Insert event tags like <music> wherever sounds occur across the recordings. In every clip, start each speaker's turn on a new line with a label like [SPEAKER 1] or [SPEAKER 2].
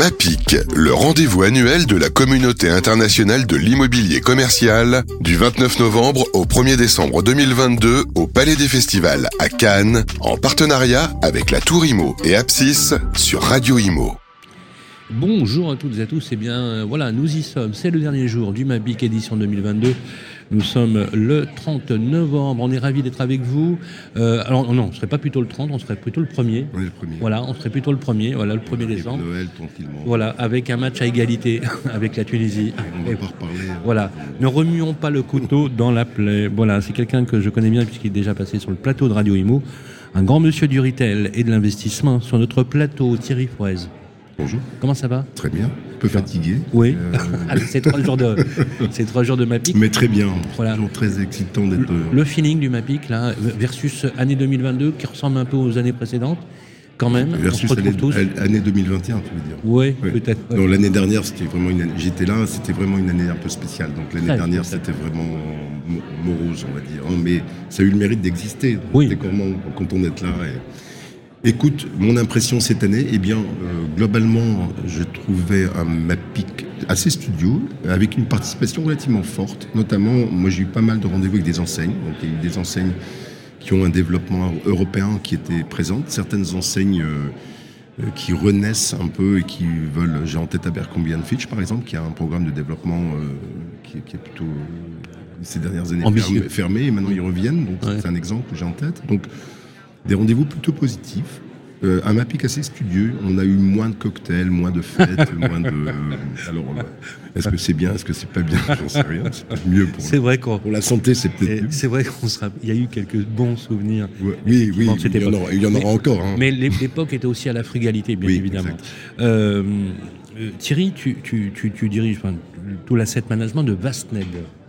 [SPEAKER 1] MAPIC, le rendez-vous annuel de la communauté internationale de l'immobilier commercial, du 29 novembre au 1er décembre 2022 au Palais des Festivals à Cannes, en partenariat avec la Tour Imo et Apsis sur Radio Imo.
[SPEAKER 2] Bonjour à toutes et à tous, et eh bien euh, voilà, nous y sommes, c'est le dernier jour du MAPIC édition 2022. Nous sommes le 30 novembre, on est ravis d'être avec vous. Euh, alors non, on ne serait pas plutôt le 30, on serait plutôt le 1er.
[SPEAKER 3] On est le premier.
[SPEAKER 2] Voilà, on serait plutôt le 1er, voilà, le 1er décembre.
[SPEAKER 3] Noël, tranquillement.
[SPEAKER 2] Voilà, avec un match à égalité <laughs> avec la Tunisie.
[SPEAKER 3] On va pas reparler. hein.
[SPEAKER 2] Voilà, ne remuons pas le couteau dans la plaie. Voilà, c'est quelqu'un que je connais bien puisqu'il est déjà passé sur le plateau de Radio Imo. Un grand monsieur du retail et de l'investissement sur notre plateau, Thierry Fouez.
[SPEAKER 3] Bonjour.
[SPEAKER 2] Comment ça va
[SPEAKER 3] Très bien. Un peu fatigué.
[SPEAKER 2] Oui.
[SPEAKER 3] Euh, <laughs>
[SPEAKER 2] c'est trois jours de, <laughs> c'est trois jours de MAPIC.
[SPEAKER 3] mais très bien.
[SPEAKER 2] Voilà.
[SPEAKER 3] Toujours très excitant d'être. euh,
[SPEAKER 2] Le feeling du MAPIC, là, versus année 2022, qui ressemble un peu aux années précédentes, quand même.
[SPEAKER 3] versus
[SPEAKER 2] on se
[SPEAKER 3] année,
[SPEAKER 2] tous.
[SPEAKER 3] année 2021, tu veux dire.
[SPEAKER 2] Oui,
[SPEAKER 3] Ouais.
[SPEAKER 2] peut-être. ouais.
[SPEAKER 3] L'année dernière, c'était vraiment une année. J'étais là, c'était vraiment une année un peu spéciale. Donc l'année dernière, c'était vraiment mo- morose, on va dire. hein. Mais ça a eu le mérite d'exister.
[SPEAKER 2] Oui.
[SPEAKER 3] Quand on est là. et- Écoute, mon impression cette année, eh bien, euh, globalement, je trouvais un MAPIC assez studio, avec une participation relativement forte. Notamment, moi, j'ai eu pas mal de rendez-vous avec des enseignes. Donc, il y a eu des enseignes qui ont un développement européen qui étaient présentes. Certaines enseignes euh, euh, qui renaissent un peu et qui veulent. J'ai en tête Abercrombie Fitch, par exemple, qui a un programme de développement euh, qui, est- qui est plutôt euh, ces dernières années fermé, fermé, et maintenant ils reviennent. Donc
[SPEAKER 2] Ouais.
[SPEAKER 3] c'est un exemple que j'ai en tête. Donc des rendez-vous plutôt positifs. Euh, un MAPIC assez studieux. On a eu moins de cocktails, moins de fêtes, <laughs> moins de. euh, alors, euh, est-ce que c'est bien, est-ce que c'est pas bien? J'en sais rien. C'est mieux pour,
[SPEAKER 2] C'est vrai qu'on.
[SPEAKER 3] pour la santé, c'est peut-être mieux.
[SPEAKER 2] C'est vrai qu'on sera. Il y a eu quelques bons souvenirs.
[SPEAKER 3] Ouais, oui, oui, il y en aura, il y en aura
[SPEAKER 2] Mais-
[SPEAKER 3] encore. hein.
[SPEAKER 2] Mais l'é- l'époque était aussi à la frugalité, bien
[SPEAKER 3] Oui,
[SPEAKER 2] évidemment. Euh, euh, Thierry, tu, tu, tu, tu diriges enfin, tout l'asset management de Vastned.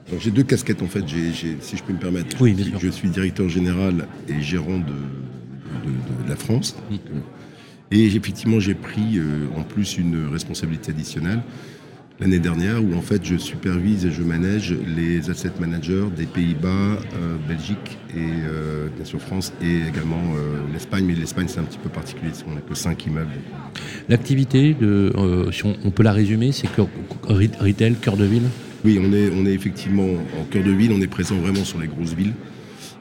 [SPEAKER 3] Alors, J'ai deux casquettes en fait, si je peux me permettre.
[SPEAKER 2] Oui,
[SPEAKER 3] je,
[SPEAKER 2] bien
[SPEAKER 3] suis-
[SPEAKER 2] sûr.
[SPEAKER 3] je suis directeur général et gérant de, de- de- de la France.
[SPEAKER 2] Mm.
[SPEAKER 3] Et effectivement, j'ai pris euh, en plus une responsabilité additionnelle l'année dernière où en fait je supervise et je manage les asset managers des Pays-Bas, euh, Belgique et euh, bien sûr France et également euh, l'Espagne. Mais l'Espagne c'est un petit peu particulier, parce qu'on n'a que 5 immeubles.
[SPEAKER 2] L'activité, euh, si on, on peut la résumer, c'est retail, cœur de ville?
[SPEAKER 3] Oui, on est, on est effectivement en cœur de ville, on est présent vraiment sur les grosses villes.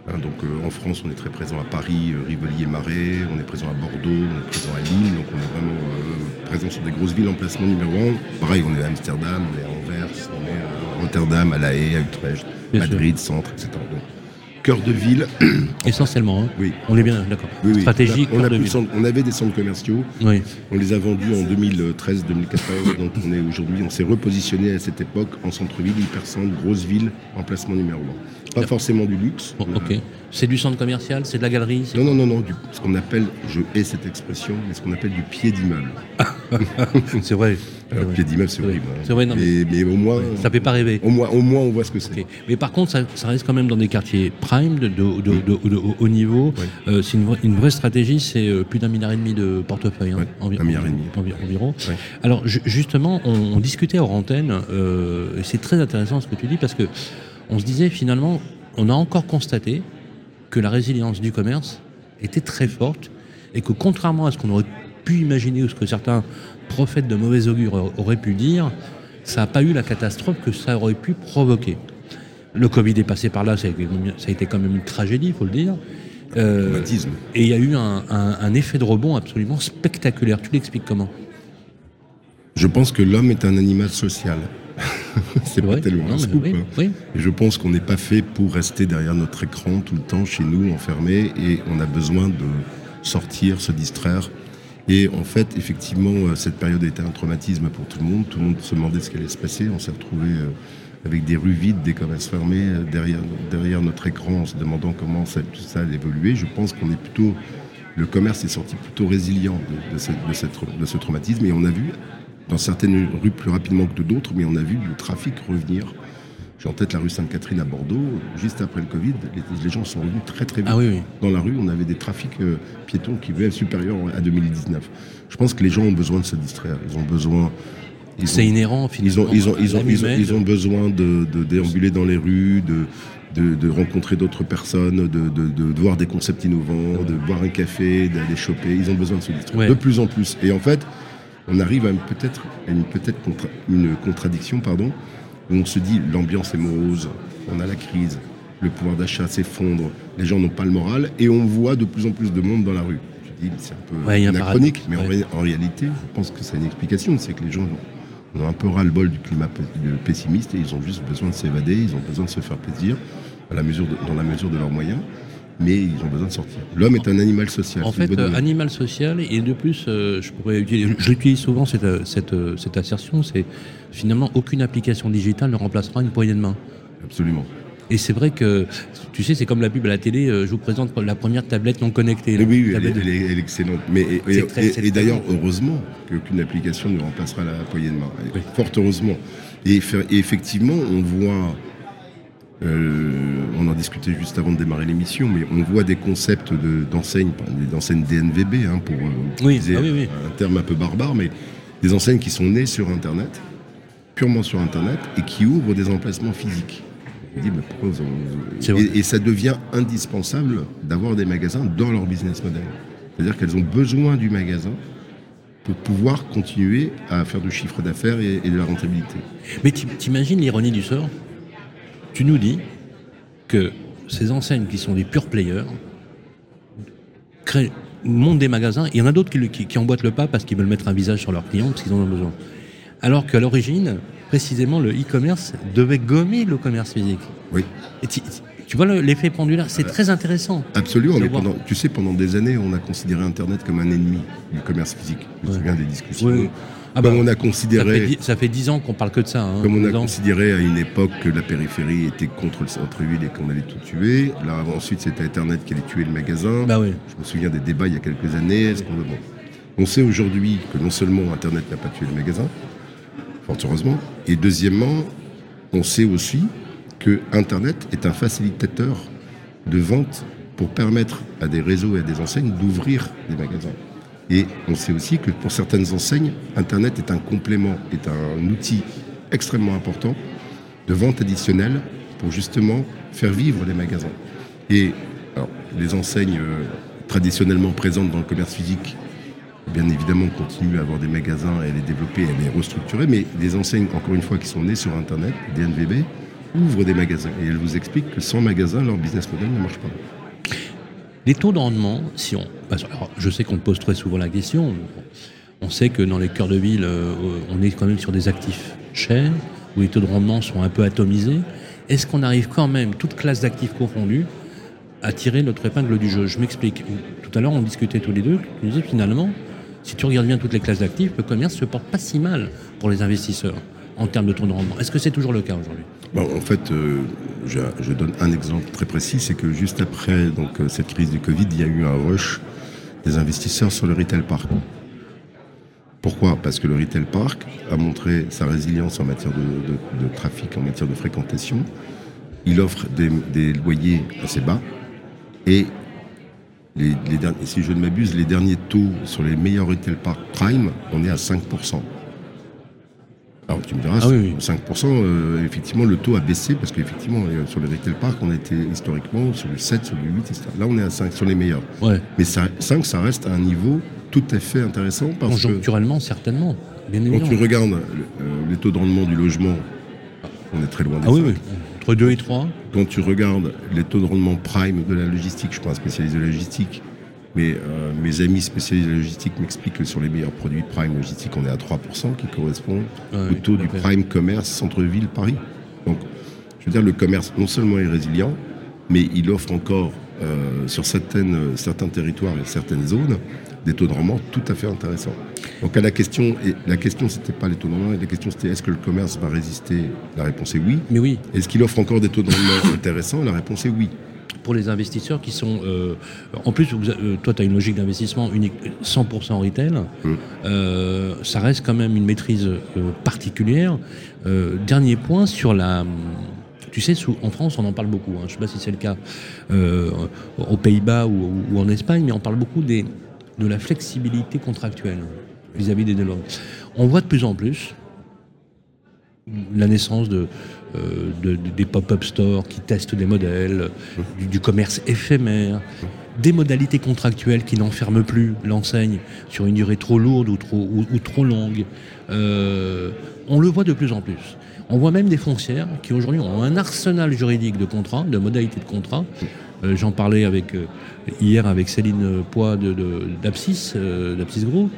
[SPEAKER 3] Hein, donc euh, en France, on est très présent à Paris, euh, Rivoli et Marais, on est présent à Bordeaux, on est présent à Lille, donc on est vraiment euh, présent sur des grosses villes, emplacement numéro un. Pareil, on est à Amsterdam, on est à Anvers, on est à Rotterdam, à La Haye, à Utrecht,
[SPEAKER 2] Bien
[SPEAKER 3] Madrid, centre, etc. Donc, cœur de ville, <clears throat>
[SPEAKER 2] Essentiellement. hein.
[SPEAKER 3] oui.
[SPEAKER 2] On est bien, d'accord.
[SPEAKER 3] oui, oui.
[SPEAKER 2] Stratégie,
[SPEAKER 3] on, a, on,
[SPEAKER 2] cœur
[SPEAKER 3] a
[SPEAKER 2] de ville.
[SPEAKER 3] on avait des centres commerciaux,
[SPEAKER 2] Oui.
[SPEAKER 3] on les a vendus en 2013-2014, <clears throat> donc on est aujourd'hui, on s'est repositionné à cette époque en centre-ville, hyper-centre, grosse ville, emplacement numéro 1. Pas forcément du luxe.
[SPEAKER 2] Bon, ok. C'est du centre commercial, c'est de la galerie.
[SPEAKER 3] Non, non, non, non, du- ce qu'on appelle, je hais cette expression, mais ce qu'on appelle du pied d'immeuble. <laughs>
[SPEAKER 2] C'est vrai.
[SPEAKER 3] Alors, pied d'immeuble, c'est horrible. hein.
[SPEAKER 2] C'est vrai, non,
[SPEAKER 3] mais, mais au moins,
[SPEAKER 2] Ça fait pas rêver.
[SPEAKER 3] au moins, au moins, on voit ce que c'est.
[SPEAKER 2] Mais par contre, ça, ça reste quand même dans des quartiers prime, de, de, de- de- de haut niveau. Euh, c'est une, vraie- une vraie stratégie, c'est euh, plus d'un milliard et demi de portefeuille. hein,
[SPEAKER 3] Oui, un milliard et demi.
[SPEAKER 2] envi- environ. Alors ju- justement, on, on discutait hors antenne, euh, et c'est très intéressant ce que tu dis, parce que on se disait finalement, on a encore constaté que la résilience du commerce était très forte, et que contrairement à ce qu'on aurait pu imaginer ou ce que certains prophètes de mauvais augure aur- auraient pu dire, ça n'a pas eu la catastrophe que ça aurait pu provoquer. Le Covid est passé par là, ça a été, quand même une tragédie, il faut le dire. Euh, et il y a eu un, un- un effet de rebond absolument spectaculaire. Tu l'expliques comment?
[SPEAKER 3] Je pense que l'homme est un animal social. <laughs> c'est pas
[SPEAKER 2] vrai
[SPEAKER 3] tellement
[SPEAKER 2] Non,
[SPEAKER 3] un
[SPEAKER 2] mais
[SPEAKER 3] scoop.
[SPEAKER 2] oui,
[SPEAKER 3] hein.
[SPEAKER 2] oui.
[SPEAKER 3] Et je pense qu'on n'est pas fait pour rester derrière notre écran tout le temps chez nous, enfermé, et on a besoin de sortir, se distraire. Et en fait, effectivement, euh, cette période a été un traumatisme pour tout le monde. Tout le monde se demandait ce qui allait se passer. On s'est retrouvé euh, avec des rues vides, des commerces fermés, euh, derrière, derrière notre écran, en se demandant comment ça- tout ça allait évoluer. Je pense qu'on est plutôt. Le commerce est sorti plutôt résilient de, de cette- de cette- de ce traumatisme. Et on a vu, dans certaines rues plus rapidement que d'autres, mais on a vu le trafic revenir. J'ai en tête la rue Sainte-Catherine à Bordeaux. Juste après le Covid, les, les gens sont revenus très très vite.
[SPEAKER 2] Ah oui, oui.
[SPEAKER 3] Dans la rue, on avait des trafics euh, piétons qui étaient supérieurs à 2019. Je pense que les gens ont besoin de se distraire. Ils ont besoin. ils
[SPEAKER 2] C'est inhérent finalement.
[SPEAKER 3] ils ont, ils ont, ils ont,
[SPEAKER 2] humaine.
[SPEAKER 3] ils ont besoin de, de déambuler dans les rues, de, de, de rencontrer d'autres personnes, de, voir des concepts innovants, de boire un café, d'aller choper. Ils ont besoin de se distraire.
[SPEAKER 2] Ouais.
[SPEAKER 3] De plus en plus. Et en fait, on arrive à peut-être une, peut-être une contradiction, pardon, où on se dit l'ambiance est morose, on a la crise, le pouvoir d'achat s'effondre, les gens n'ont pas le moral, et on voit de plus en plus de monde dans la rue. Je dis, c'est un peu anachronique, mais en, réalité, je pense que c'est une explication, c'est que les gens ont un peu ras-le-bol du climat pessimiste et ils ont juste besoin de s'évader, ils ont besoin de se faire plaisir à la mesure dans la mesure de leurs moyens mais ils ont besoin de sortir. L'homme est un animal social.
[SPEAKER 2] En fait, euh, animal social, et de plus, euh, je pourrais utiliser, j'utilise souvent cette, euh, cette, cette assertion, c'est finalement aucune application digitale ne remplacera une poignée de main.
[SPEAKER 3] Absolument.
[SPEAKER 2] Et c'est vrai que, tu sais, c'est comme la pub à la télé, je vous présente la première tablette non connectée.
[SPEAKER 3] Oui, oui elle, est, excellente. Mais, et, d'ailleurs, heureusement qu'aucune application ne remplacera la poignée de main. Fort heureusement. Et, effectivement, on voit euh, on en discutait juste avant de démarrer l'émission, mais on voit des concepts d'enseignes, des enseignes DNVB, hein, pour euh, utiliser ah un terme un peu barbare, mais des enseignes qui sont nées sur Internet, purement sur Internet, et qui ouvrent des emplacements physiques. et, ça devient indispensable d'avoir des magasins dans leur business model. C'est-à-dire qu'elles ont besoin du magasin pour pouvoir continuer à faire du chiffre d'affaires et, et de la rentabilité.
[SPEAKER 2] Mais t'imagines l'ironie du sort? Tu nous dis que ces enseignes qui sont des pure players créent, montent des magasins, il y en a d'autres qui, emboîtent le pas parce qu'ils veulent mettre un visage sur leurs clients, parce qu'ils en ont besoin. Alors qu'à l'origine, précisément, le e-commerce devait gommer le commerce physique.
[SPEAKER 3] Oui.
[SPEAKER 2] tu vois l'effet pendulaire, c'est très intéressant.
[SPEAKER 3] Absolument, mais pendant, tu sais, pendant des années, on a considéré Internet comme un ennemi du commerce physique. Je me souviens des discussions. Oui.
[SPEAKER 2] Ah comme bah, on a considéré. Ça fait dix ans qu'on parle que de ça. Hein,
[SPEAKER 3] comme on a considéré à une époque que la périphérie était contre le centre-ville et qu'on allait tout tuer. Là, ensuite, c'était Internet qui allait tuer le magasin.
[SPEAKER 2] Bah oui.
[SPEAKER 3] Je me souviens des débats il y a quelques années. on... sait aujourd'hui que non seulement Internet n'a pas tué le magasin, fort heureusement, et deuxièmement, on sait aussi que Internet est un facilitateur de vente pour permettre à des réseaux et à des enseignes d'ouvrir des magasins. Et on sait aussi que pour certaines enseignes, Internet est un complément, est un outil extrêmement important de vente additionnelle pour justement faire vivre les magasins. Et les enseignes euh, traditionnellement présentes dans le commerce physique, bien évidemment, continuent à avoir des magasins et les développer et les restructurer, mais les enseignes, encore une fois, qui sont nées sur Internet, des NVB, ouvrent des magasins. Et elles vous expliquent que sans magasin, leur business model ne marche pas.
[SPEAKER 2] Les taux de rendement, si on. je sais qu'on pose très souvent la question. On sait que dans les cœurs de ville, euh, on est quand même sur des actifs chers, où les taux de rendement sont un peu atomisés. Est-ce qu'on arrive quand même, toute classe d'actifs confondus, à tirer notre épingle du jeu? Je m'explique. Tout à l'heure, on discutait tous les deux. Tu disais finalement, si tu regardes bien toutes les classes d'actifs, le commerce se porte pas si mal pour les investisseurs en termes de taux de rendement. Est-ce que c'est toujours le cas aujourd'hui?
[SPEAKER 3] En fait, euh, je, donne un exemple très précis, c'est que juste après donc, euh, cette crise du Covid, il y a eu un rush des investisseurs sur le retail park. Pourquoi? Parce que le retail park a montré sa résilience en matière de, trafic, en matière de fréquentation. Il offre des, loyers assez bas et si je ne m'abuse, les derniers taux sur les meilleurs retail parks prime, on est à 5%. Alors tu me diras, 5%, ah euh, effectivement, le taux a baissé parce qu'effectivement, euh, sur les retail park, on était historiquement sur le 7, sur le 8, etc. Là, on est à 5 sur les meilleurs. Mais 5, ça reste à un niveau tout à fait intéressant. Parce
[SPEAKER 2] Conjoncturellement, certainement.
[SPEAKER 3] quand tu regardes euh, les taux de rendement du logement, on est très loin des
[SPEAKER 2] ah, Oui, oui. Entre 2 et 3.
[SPEAKER 3] Quand tu regardes les taux de rendement prime de la logistique, je suis pas un spécialiste de la logistique, mais euh, mes amis spécialistes de logistique m'expliquent que sur les meilleurs produits prime logistique, on est à 3%, qui correspond au taux du prime commerce centre-ville Paris. Donc, je veux dire, le commerce non seulement est résilient, mais il offre encore euh, sur certaines, certains territoires et certaines zones des taux de rendement tout à fait intéressants. Donc à la question, et la question c'était pas les taux de rendement, la question c'était est-ce que le commerce va résister? La réponse est oui.
[SPEAKER 2] Mais oui.
[SPEAKER 3] Est-ce qu'il offre encore des taux de rendement <coughs> intéressants? La réponse est oui
[SPEAKER 2] pour les investisseurs qui sont. Euh, en plus, euh, toi, tu as une logique d'investissement unique 100% en retail. Mmh. Euh, ça reste quand même une maîtrise particulière. dernier point sur la. Tu sais, en France, on en parle beaucoup. Hein. je ne sais pas si c'est le cas aux Pays-Bas ou, en Espagne, mais on parle beaucoup des, de la flexibilité contractuelle vis-à-vis des développements. On voit de plus en plus la naissance de, euh, des pop-up stores qui testent des modèles, du, commerce éphémère, des modalités contractuelles qui n'enferment plus l'enseigne sur une durée trop lourde ou trop, longue. Euh, on le voit de plus en plus. On voit même des foncières qui aujourd'hui ont un arsenal juridique de contrats, de modalités de contrats. Euh, j'en parlais avec, hier avec Céline Poix d'Apsis, d'Apsis Group.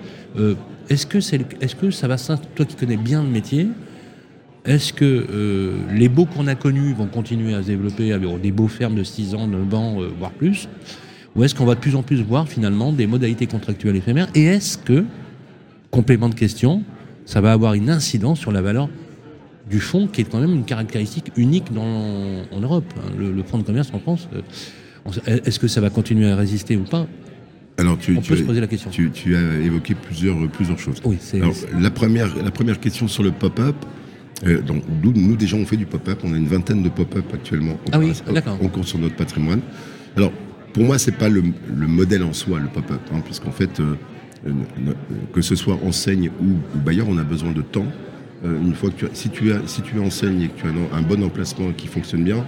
[SPEAKER 2] est-ce que, c'est, est-ce que ça va, toi qui connais bien le métier, est-ce que les baux qu'on a connus vont continuer à se développer avec des beaux fermes de 6 ans, 9 ans, voire plus? Ou est-ce qu'on va de plus en plus voir finalement des modalités contractuelles éphémères? Et est-ce que, complément de question, ça va avoir une incidence sur la valeur du fonds, qui est quand même une caractéristique unique dans, en Europe hein, le, fonds de commerce en France, euh, est-ce que ça va continuer à résister ou pas?
[SPEAKER 3] Alors, tu,
[SPEAKER 2] On peut se poser la question.
[SPEAKER 3] Tu, as évoqué plusieurs, plusieurs choses.
[SPEAKER 2] Oui,
[SPEAKER 3] Alors, la première, la première question sur le pop-up, euh, donc, nous, déjà, on fait du pop-up. On a une vingtaine de pop-up actuellement
[SPEAKER 2] ah oui, d'accord.
[SPEAKER 3] en cours sur notre patrimoine. Alors, pour moi, c'est pas le, modèle en soi, le pop-up, hein, puisqu'en fait, euh, euh, que ce soit enseigne ou, bailleur, on a besoin de temps. Euh, une fois que tu si tu as, si tu enseignes et que tu as un, bon emplacement qui fonctionne bien,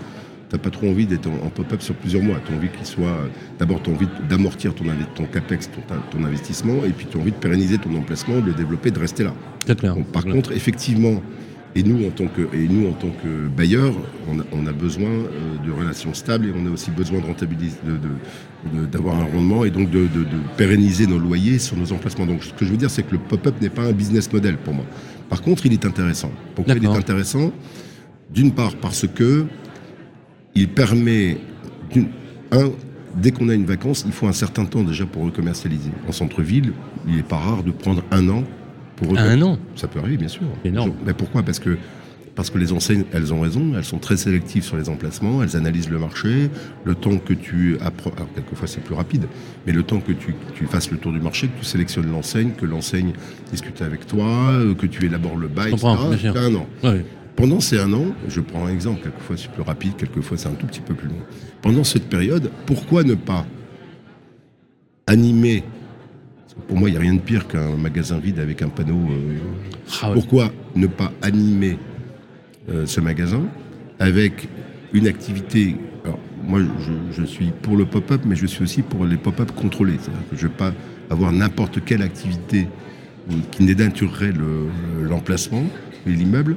[SPEAKER 3] tu n'as pas trop envie d'être en, pop-up sur plusieurs mois. Tu as envie qu'il soit. D'abord, tu as envie d'amortir ton, ton capex, ton, investissement, et puis tu as envie de pérenniser ton emplacement, de le développer, de rester là.
[SPEAKER 2] Clair,
[SPEAKER 3] par contre, effectivement, et nous, en tant que, et nous, en tant que bailleurs, on a, besoin euh, de relations stables et on a aussi besoin de rentabiliser, d'avoir un rendement et donc de, pérenniser nos loyers sur nos emplacements. Donc, ce que je veux dire, c'est que le pop-up n'est pas un business model pour moi. Par contre, il est intéressant. Pourquoi il est intéressant? D'une part, parce que il permet, un, dès qu'on a une vacance, il faut un certain temps déjà pour recommercialiser. En centre-ville, il n'est pas rare de prendre un an
[SPEAKER 2] pour un an
[SPEAKER 3] Ça peut arriver, bien sûr.
[SPEAKER 2] Énorme.
[SPEAKER 3] Mais pourquoi? Parce que parce que les enseignes, elles ont raison, elles sont très sélectives sur les emplacements, elles analysent le marché, le temps que tu apprends, alors quelquefois c'est plus rapide, mais le temps que tu, fasses le tour du marché, que tu sélectionnes l'enseigne, que l'enseigne discute avec toi, euh, que tu élabores le bail, etc. C'est un an. Pendant ces un an, je prends un exemple, quelquefois c'est plus rapide, quelquefois c'est un tout petit peu plus long. Pendant cette période, pourquoi ne pas animer pour moi, il n'y a rien de pire qu'un magasin vide avec un panneau. Euh, ah pourquoi ne pas animer euh, ce magasin avec une activité alors, Moi, je, suis pour le pop-up, mais je suis aussi pour les pop-up contrôlés. C'est-à-dire que je ne vais pas avoir n'importe quelle activité qui dénaturerait l'emplacement et l'immeuble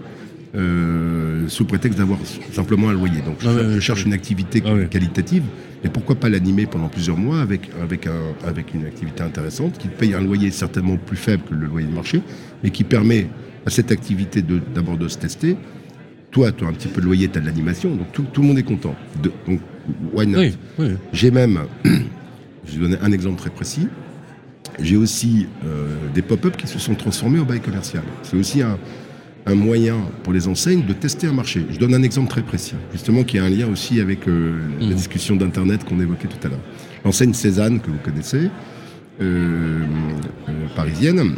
[SPEAKER 3] euh, sous prétexte d'avoir simplement un loyer. Donc je, ah cherche une activité ah qualitative, et pourquoi pas l'animer pendant plusieurs mois avec, avec, un, avec une activité intéressante qui paye un loyer certainement plus faible que le loyer de marché, mais qui permet à cette activité d'abord de, se tester. Toi, tu as un petit peu de loyer, tu as de l'animation, donc tout, tout, le monde est content. De, donc, why not J'ai même, <clears throat> je vais donner un exemple très précis, j'ai aussi euh, des pop-up qui se sont transformés en bail commercial. C'est aussi un, un moyen pour les enseignes de tester un marché. Je donne un exemple très précis, justement qui a un lien aussi avec euh, la mmh. discussion d'Internet qu'on évoquait tout à l'heure. L'enseigne Cézanne, que vous connaissez, euh, euh, parisienne,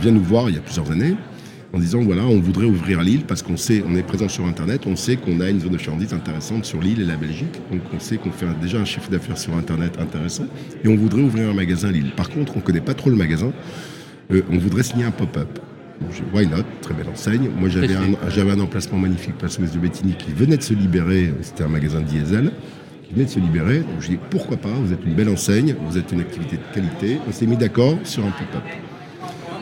[SPEAKER 3] vient nous voir il y a plusieurs années en disant voilà, on voudrait ouvrir à Lille parce qu'on sait, on est présent sur Internet, on sait qu'on a une zone de chandise intéressante sur l'île et la Belgique, donc on sait qu'on fait déjà un chiffre d'affaires sur Internet intéressant et on voudrait ouvrir un magasin à Lille. Par contre, on ne connaît pas trop le magasin, on voudrait signer un pop-up why not? Très belle enseigne. Moi, j'avais un, un, emplacement magnifique, place Ouest de Bétigny, qui venait de se libérer. C'était un magasin diesel qui venait de se libérer. Donc, je dis pourquoi pas? Vous êtes une belle enseigne, vous êtes une activité de qualité. On s'est mis d'accord sur un pop-up.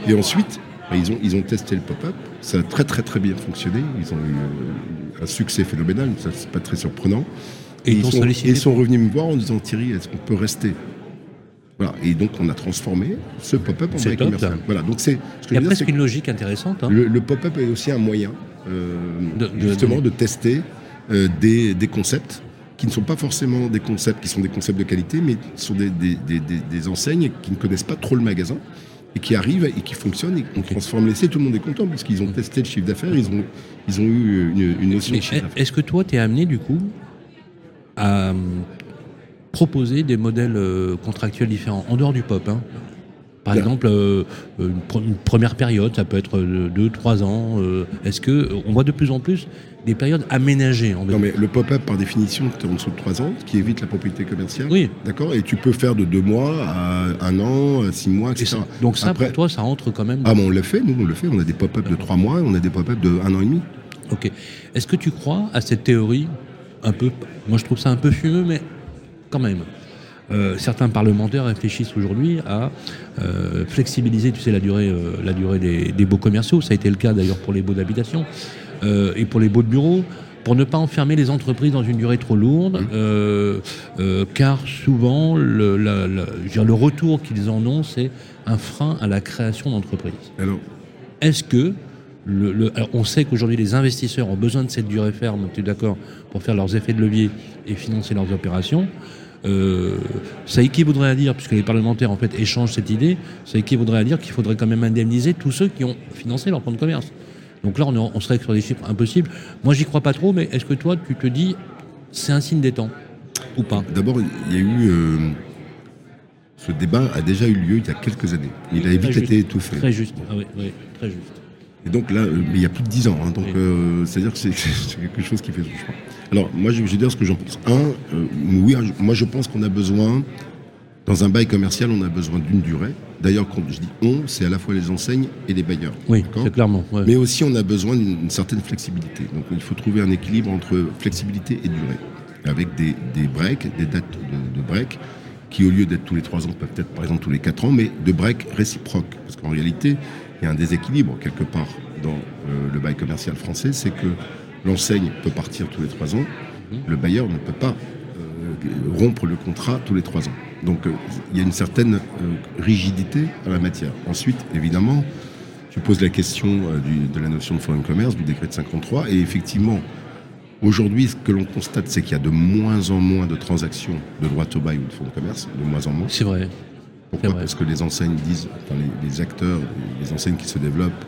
[SPEAKER 3] Et ensuite, bah, ils, ont, ils ont testé le pop-up. Ça a très très très bien fonctionné. Ils ont eu un succès phénoménal. Ça, c'est pas très surprenant.
[SPEAKER 2] Et, ils, sont,
[SPEAKER 3] ils, sont, revenus me voir en disant Thierry, est-ce qu'on peut rester? Et donc on a transformé ce pop-up en bail commercial. Voilà, donc c'est.
[SPEAKER 2] Il y a presque une logique intéressante. Hein.
[SPEAKER 3] Le, pop-up est aussi un moyen, euh, justement, de, tester euh, des, concepts qui ne sont pas forcément des concepts qui sont des concepts de qualité, mais sont des, des, enseignes qui ne connaissent pas trop le magasin et qui arrivent et qui fonctionnent et qu'on transforme l'essai. Tout le monde est content parce qu'ils ont testé le chiffre d'affaires, ils ont, ils ont eu une, une notion de chiffre
[SPEAKER 2] Est-ce que toi, tu es amené du coup à proposer des modèles euh, contractuels différents, en dehors du pop. Hein. Par exemple, euh, une, première période, ça peut être 2-3 ans. Euh, est-ce que on voit de plus en plus des périodes aménagées en
[SPEAKER 3] Non, mais le pop-up, par définition, tu es en dessous de 3 ans, ce qui évite la propriété commerciale.
[SPEAKER 2] Oui.
[SPEAKER 3] D'accord? Et tu peux faire de 2 mois à 1 an, à 6 mois, etc.
[SPEAKER 2] donc ça, pour toi, ça rentre quand même
[SPEAKER 3] Ah, mais on le fait, nous, on le fait. On a des pop-up de 3 mois, on a des pop-up de 1 an et demi.
[SPEAKER 2] Ok. Est-ce que tu crois à cette théorie un peu... Moi, je trouve ça un peu fumeux, mais quand même. euh, certains parlementaires réfléchissent aujourd'hui à euh, flexibiliser, tu sais, la durée, euh, la durée des, des baux commerciaux. Ça a été le cas d'ailleurs pour les baux d'habitation et pour les baux de bureau pour ne pas enfermer les entreprises dans une durée trop lourde, euh, euh, car souvent le, la- la- je veux dire, le retour qu'ils en ont, c'est un frein à la création d'entreprises. Est-ce que le, le- alors on sait qu'aujourd'hui les investisseurs ont besoin de cette durée ferme, tu es d'accord, pour faire leurs effets de levier et financer leurs opérations. Euh, ça équivaudrait à dire, puisque les parlementaires en fait échangent cette idée, ça équivaudrait à dire qu'il faudrait quand même indemniser tous ceux qui ont financé leur fonds de commerce. Donc là, on, serait sur des chiffres impossibles. Moi, j'y crois pas trop, mais est-ce que toi, tu te dis, c'est un signe des temps ou pas?
[SPEAKER 3] D'abord, il y a eu. euh, ce débat a déjà eu lieu il y a quelques années. Il a vite été étouffé.
[SPEAKER 2] Très juste. Ah oui, oui, très juste.
[SPEAKER 3] Et donc là, euh, il y a plus de 10 ans, hein, donc euh, c'est-à-dire que <laughs> c'est quelque chose qui fait son chemin. Alors moi, je vais dire ce que j'en pense. Un, euh, oui, un- moi je pense qu'on a besoin, dans un bail commercial, on a besoin d'une durée. D'ailleurs, quand je dis on, c'est à la fois les enseignes et les bailleurs.
[SPEAKER 2] Oui, c'est clairement. ouais.
[SPEAKER 3] Mais aussi, on a besoin d'une une certaine flexibilité. Donc, il faut trouver un équilibre entre flexibilité et durée, avec des, des breaks, des dates de, de break, qui au lieu d'être tous les trois ans, peuvent être par exemple tous les quatre ans, mais de break réciproques. Parce qu'en réalité, il y a un déséquilibre quelque part dans euh, le bail commercial français, c'est que l'enseigne peut partir tous les trois ans, le bailleur ne peut pas euh, rompre le contrat tous les trois ans. Donc euh, il y a une certaine rigidité à la matière. Ensuite, évidemment, tu poses la question de la notion de de commerce, du décret de 53, et effectivement, aujourd'hui, ce que l'on constate, c'est qu'il y a de moins en moins de transactions de droit au bail ou de fonds de commerce, de moins en moins.
[SPEAKER 2] C'est vrai.
[SPEAKER 3] Pourquoi. Parce que les enseignes disent, enfin, les, les acteurs, les enseignes qui se développent,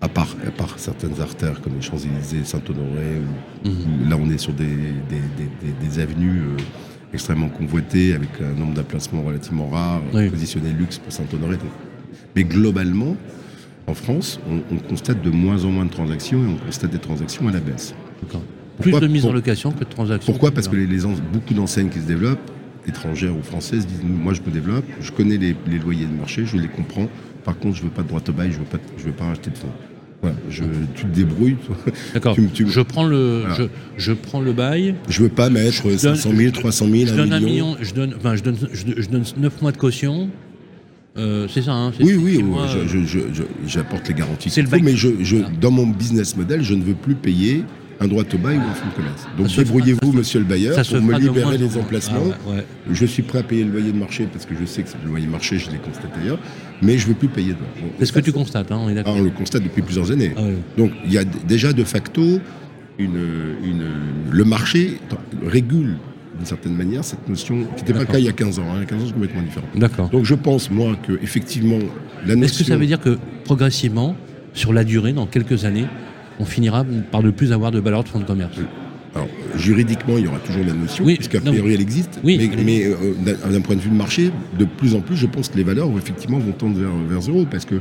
[SPEAKER 3] à part, à part certaines artères comme les Champs-Élysées, Saint-Honoré, où, où là on est sur des, des, des- des- des avenues euh, extrêmement convoitées, avec un nombre d'emplacements relativement rares,
[SPEAKER 2] Oui.
[SPEAKER 3] positionnés luxe pour Saint-Honoré. Mais globalement, en France, on, on constate de moins en moins de transactions et on constate des transactions à la baisse.
[SPEAKER 2] Plus de mise en location que de transactions.
[SPEAKER 3] Pourquoi Parce que les, les en- beaucoup d'enseignes qui se développent, étrangères ou françaises, disent moi je me développe, je connais les, les loyers de marché, je les comprends. Par contre, je veux pas de droit au bail, je veux pas, je veux pas racheter de fonds. Voilà, je, tu te débrouilles. toi.
[SPEAKER 2] D'accord. Je prends le,
[SPEAKER 3] Voilà.
[SPEAKER 2] je, je prends le bail.
[SPEAKER 3] Je veux pas mettre
[SPEAKER 2] Je donne-
[SPEAKER 3] 500 000, 300 000,
[SPEAKER 2] Je
[SPEAKER 3] 1
[SPEAKER 2] donne un
[SPEAKER 3] million.
[SPEAKER 2] Je donne, enfin, je donne, je, je donne 9 mois de caution. Euh, c'est ça. Hein,
[SPEAKER 3] Oui, oui,
[SPEAKER 2] mois, euh,
[SPEAKER 3] j'apporte les garanties.
[SPEAKER 2] C'est le bail.
[SPEAKER 3] mais je, dans mon business model, je ne veux plus payer un droit au bail ou un fonds de commerce. Donc débrouillez-vous, monsieur le bailleur, pour me libérer les emplacements.
[SPEAKER 2] Ah ouais.
[SPEAKER 3] Je suis prêt à payer le loyer de marché parce que je sais que c'est le loyer de marché, je l'ai constaté ailleurs, mais je ne veux plus payer de. Bon,
[SPEAKER 2] C'est ce que tu constates, hein, on est
[SPEAKER 3] ah,
[SPEAKER 2] d'accord.
[SPEAKER 3] on le constate depuis plusieurs années.
[SPEAKER 2] Ah ouais.
[SPEAKER 3] Donc il y a déjà de facto une, une, le marché régule d'une certaine manière cette notion qui n'était pas le cas il y a 15 ans. hein. Il y a 15 ans, c'est complètement différent.
[SPEAKER 2] D'accord.
[SPEAKER 3] Donc je pense, moi, que effectivement, la notion...
[SPEAKER 2] Est-ce que ça veut dire que progressivement, sur la durée, dans quelques années, on finira par ne plus avoir de valeur de fonds de commerce
[SPEAKER 3] Alors, juridiquement, il y aura toujours la notion,
[SPEAKER 2] Oui,
[SPEAKER 3] puisqu'à priori elle existe,
[SPEAKER 2] Oui,
[SPEAKER 3] mais, euh, d'un- point de vue de marché, de plus en plus, je pense que les valeurs, effectivement, vont tendre vers, vers zéro, parce que,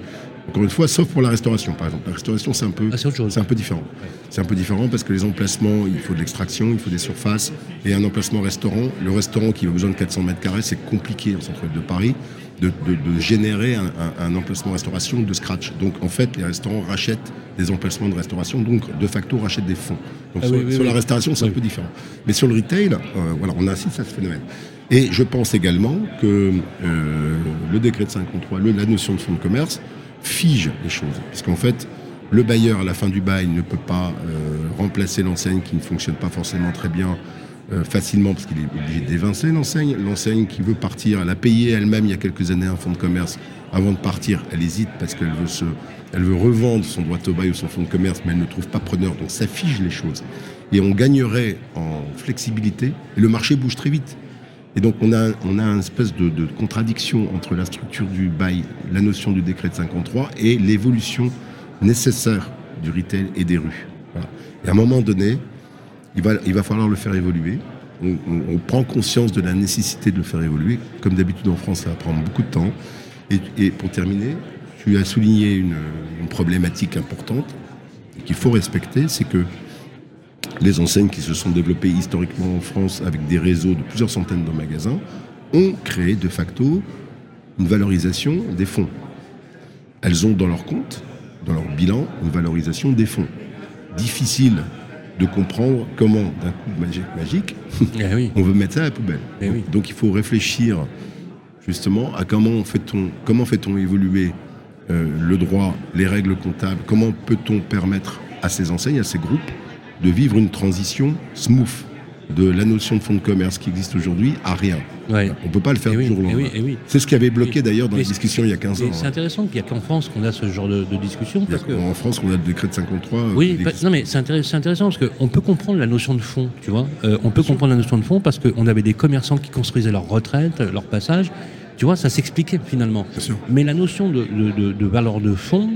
[SPEAKER 3] encore une fois, sauf pour la restauration, par exemple. La restauration, c'est un peu...
[SPEAKER 2] Ah, c'est
[SPEAKER 3] un peu différent. C'est un peu différent parce que les emplacements, il faut de l'extraction, il faut des surfaces. Et un emplacement restaurant, le restaurant qui a besoin de 400 mètres carrés, c'est compliqué en centre-ville de Paris de, de- de générer un, un- un emplacement restauration de scratch. Donc en fait, les restaurants rachètent des emplacements de restauration, donc de facto rachètent des fonds. Donc
[SPEAKER 2] Ah
[SPEAKER 3] sur,
[SPEAKER 2] oui, oui,
[SPEAKER 3] sur
[SPEAKER 2] oui.
[SPEAKER 3] la restauration, c'est un peu différent. Mais sur le retail, euh, voilà, on assiste à ce phénomène. Et je pense également que euh, le décret de 53, le- la notion de fonds de commerce, fige les choses. Puisqu'en fait, le bailleur, à la fin du bail, ne peut pas euh, remplacer l'enseigne qui ne fonctionne pas forcément très bien euh, facilement, parce qu'il est obligé d'évincer l'enseigne. L'enseigne qui veut partir, elle a payé elle-même il y a quelques années un fonds de commerce. Avant de partir, elle hésite parce qu'elle veut, elle veut revendre son droit au bail ou son fonds de commerce, mais elle ne trouve pas preneur. Donc ça fige les choses. Et on gagnerait en flexibilité, et le marché bouge très vite. Et donc on a, on a une espèce de, contradiction entre la structure du bail, la notion du décret de 53 et l'évolution nécessaire du retail et des rues. Et à un moment donné, il va, falloir le faire évoluer. On, prend conscience de la nécessité de le faire évoluer. Comme d'habitude en France, ça va prendre beaucoup de temps. Et, et pour terminer, tu as souligné une, une problématique importante qu'il faut respecter, c'est que les enseignes qui se sont développées historiquement en France avec des réseaux de plusieurs centaines de magasins ont créé de facto une valorisation des fonds. Elles ont dans leur compte, dans leur bilan, une valorisation des fonds. Difficile de comprendre comment, d'un coup magique, magique <laughs>
[SPEAKER 2] Eh oui.
[SPEAKER 3] on veut mettre ça à la poubelle.
[SPEAKER 2] Eh oui.
[SPEAKER 3] Donc il faut réfléchir justement à comment fait-on comment fait-on évoluer euh, le droit, les règles comptables, comment peut-on permettre à ces enseignes, à ces groupes, de vivre une transition smooth? De la notion de fonds de commerce qui existe aujourd'hui à rien.
[SPEAKER 2] Ouais.
[SPEAKER 3] On ne peut pas le faire
[SPEAKER 2] Eh
[SPEAKER 3] du
[SPEAKER 2] oui,
[SPEAKER 3] jour au
[SPEAKER 2] eh
[SPEAKER 3] lendemain.
[SPEAKER 2] oui, eh oui.
[SPEAKER 3] C'est ce qui avait bloqué
[SPEAKER 2] Et-
[SPEAKER 3] d'ailleurs dans
[SPEAKER 2] et
[SPEAKER 3] les discussions il y a 15 ans.
[SPEAKER 2] Et c'est
[SPEAKER 3] hein.
[SPEAKER 2] intéressant qu'il n'y a qu'en France qu'on a ce genre de, de discussion. Parce que,
[SPEAKER 3] En France, on a le décret de 53. euh,
[SPEAKER 2] oui, bah, non mais c'est intéress- c'est intéressant parce qu'on peut comprendre la notion de fond, tu vois. Euh, on peut comprendre la notion de fond parce qu'on avait des commerçants qui construisaient leur retraite, leur passage. Tu vois, ça s'expliquait finalement. Mais la notion de, de- de- de valeur de fond,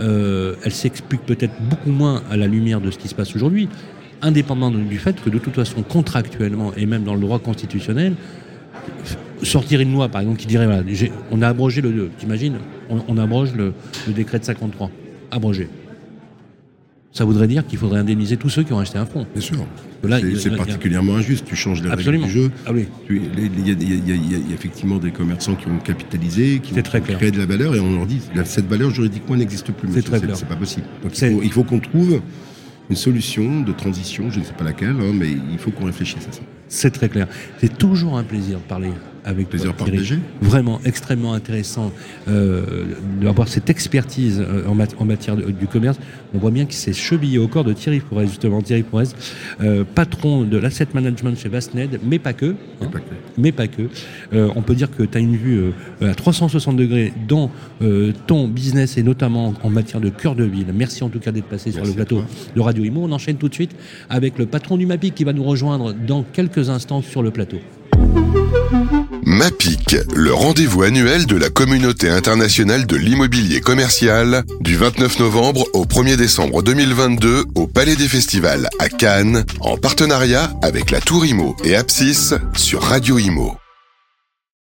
[SPEAKER 2] euh, elle s'explique peut-être beaucoup moins à la lumière de ce qui se passe aujourd'hui, indépendamment du fait que de toute façon, contractuellement et même dans le droit constitutionnel, sortir une loi, par exemple, qui dirait, on a abrogé le, t'imagines, on, on abroge le décret de 53, abrogé. Ça voudrait dire qu'il faudrait indemniser tous ceux qui ont acheté un fonds.
[SPEAKER 3] Bien sûr. C'est- particulièrement injuste. Tu changes les
[SPEAKER 2] Absolument.
[SPEAKER 3] règles du jeu.
[SPEAKER 2] Ah oui.
[SPEAKER 3] Il y, a- y y y effectivement des commerçants qui ont capitalisé, qui ont
[SPEAKER 2] très
[SPEAKER 3] créé de la valeur, et on leur dit cette valeur juridiquement n'existe plus.
[SPEAKER 2] C'est très clair.
[SPEAKER 3] C'est pas possible. Donc il
[SPEAKER 2] C'est-
[SPEAKER 3] faut, il faut qu'on trouve une solution de transition, je ne sais pas laquelle, hein, mais il faut qu'on réfléchisse à ça.
[SPEAKER 2] C'est très clair. C'est toujours un plaisir de parler avec
[SPEAKER 3] Plaisir
[SPEAKER 2] toi, Thierry. Vraiment extrêmement intéressant euh, d'avoir cette expertise euh, en, mat- en matière de- du commerce. On voit bien qu'il s'est chevillé au corps de Thierry Pourez, justement. Thierry Pourez, euh, patron de l'asset management chez Vastned, mais pas que. hein, mais pas que. On peut dire que tu as une vue à 360 degrés dans ton business et notamment en matière de cœur de ville. Merci en tout cas d'être passé sur le plateau de Radio Imo. On enchaîne tout de suite avec le patron du MAPIC qui va nous rejoindre dans quelques instants sur le plateau.
[SPEAKER 1] MAPIC, le rendez-vous annuel de la communauté internationale de l'immobilier commercial, du 29 novembre au 1er décembre 2022 au Palais des Festivals à Cannes, en partenariat avec la Tour Imo et Apsis sur Radio Imo.